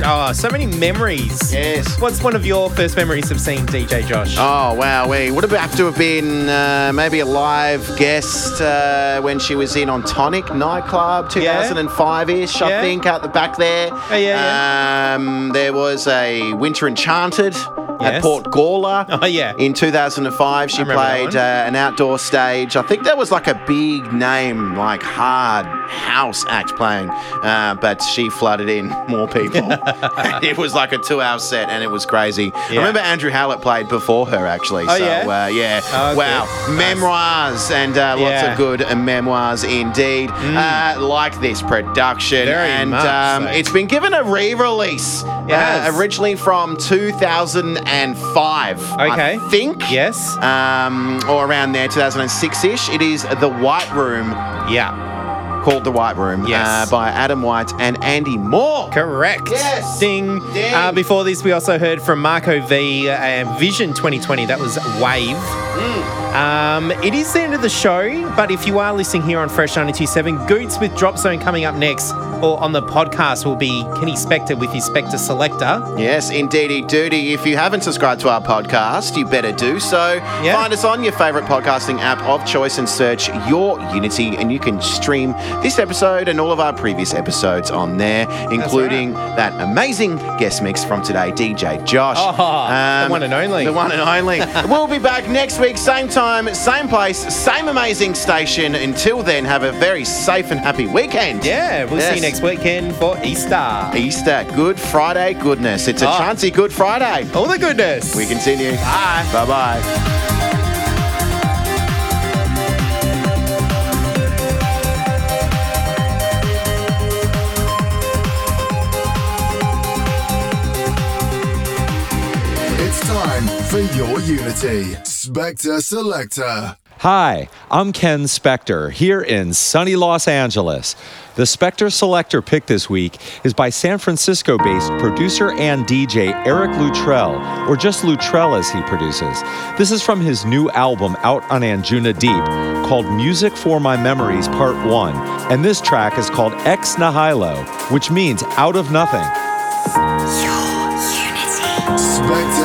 oh, so many memories. Yes. What's one of your first memories of seeing DJ Josh? Oh, wow. We would have to have been uh, maybe a live guest uh, when she was in on Tonic nightclub, 2005 ish, I Yeah. think, out the back there. Oh, yeah, Um, there was a Winter Enchanted at Port Gawler. Oh, yeah. In 2005, she played uh, an outdoor stage. I think that was like a big name, like hard house act playing, uh, but she flooded in more people. it was like a two-hour set, and it was crazy. I remember Andrew Hallett played before her actually. Oh, so yeah? uh, yeah, Oh, wow, good. Nice. memoirs and uh, lots Yeah. Mm. of good uh, memoirs indeed. Uh, like this production, Very and much um, so. it's been given a re-release. Yes. Uh, originally from 2005. Okay. I think. Yes. Um, or around there, 2006-ish. It is The White Room, Yeah. called The White Room, Yes. uh, by Adam White and Andy Moor. Correct. Yes. Ding. Ding. Uh, before this, we also heard from Marco V uh, Vision 2020. That was Wave. Um, it is the end of the show, but if you are listening here on Fresh 927, Goots with Drop Zone coming up next, or on the podcast will be Kenny Spector with his Spector Selector. Yes, indeedy duty. If you haven't subscribed to our podcast, you better do so. Yeah. Find us on your favourite podcasting app of choice and search Your Unity, and you can stream this episode and all of our previous episodes on there, including that amazing guest mix from today, DJ Josh. Um, Oh, the one and only. The one and only. we'll be back next week, same time, same place, same amazing station. Until then, have a very safe and happy weekend. Yeah, we'll see you next weekend for Easter. Easter, Good Friday goodness. It's a Oh. chancy Good Friday. All the goodness. We continue. Bye. Bye bye. It's time for your Unity. Spector Selector. Hi, I'm Ken Spector here in sunny Los Angeles. The Spector Selector pick this week is by San Francisco based producer and DJ Eric Luttrell, or just Luttrell as he produces. This is from his new album out on Anjuna Deep called Music for My Memories Part 1, and this track is called Ex Nihilo, which means out of nothing. Your Spector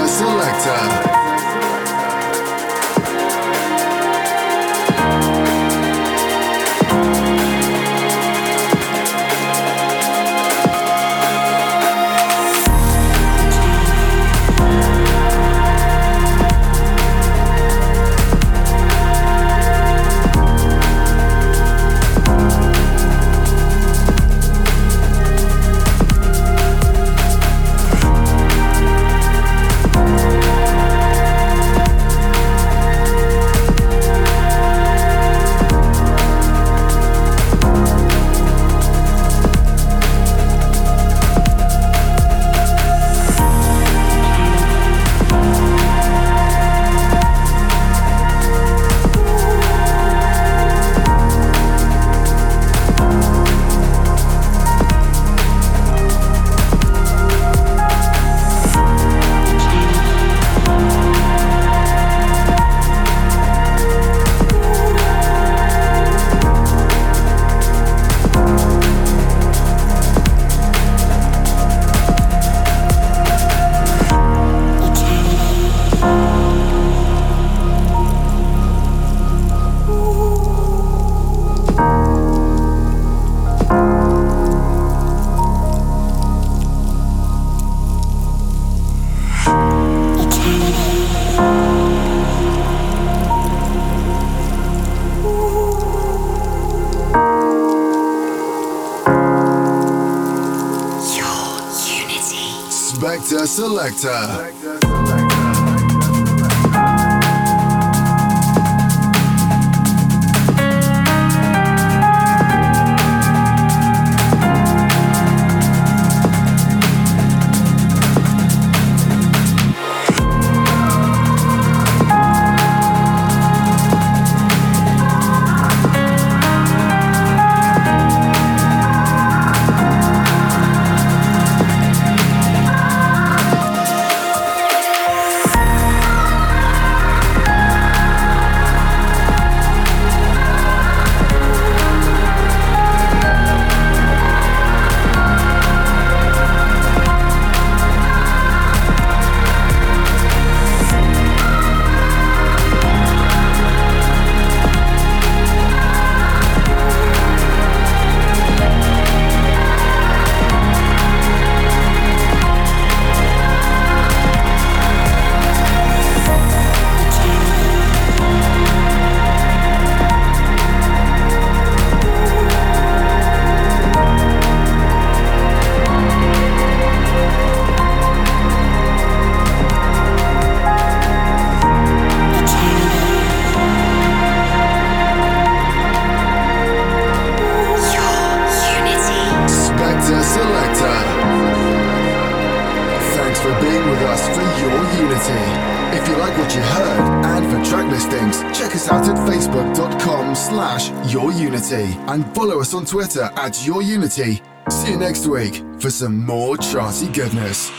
Selector. On Twitter at yourunity. See you next week for some more charty goodness.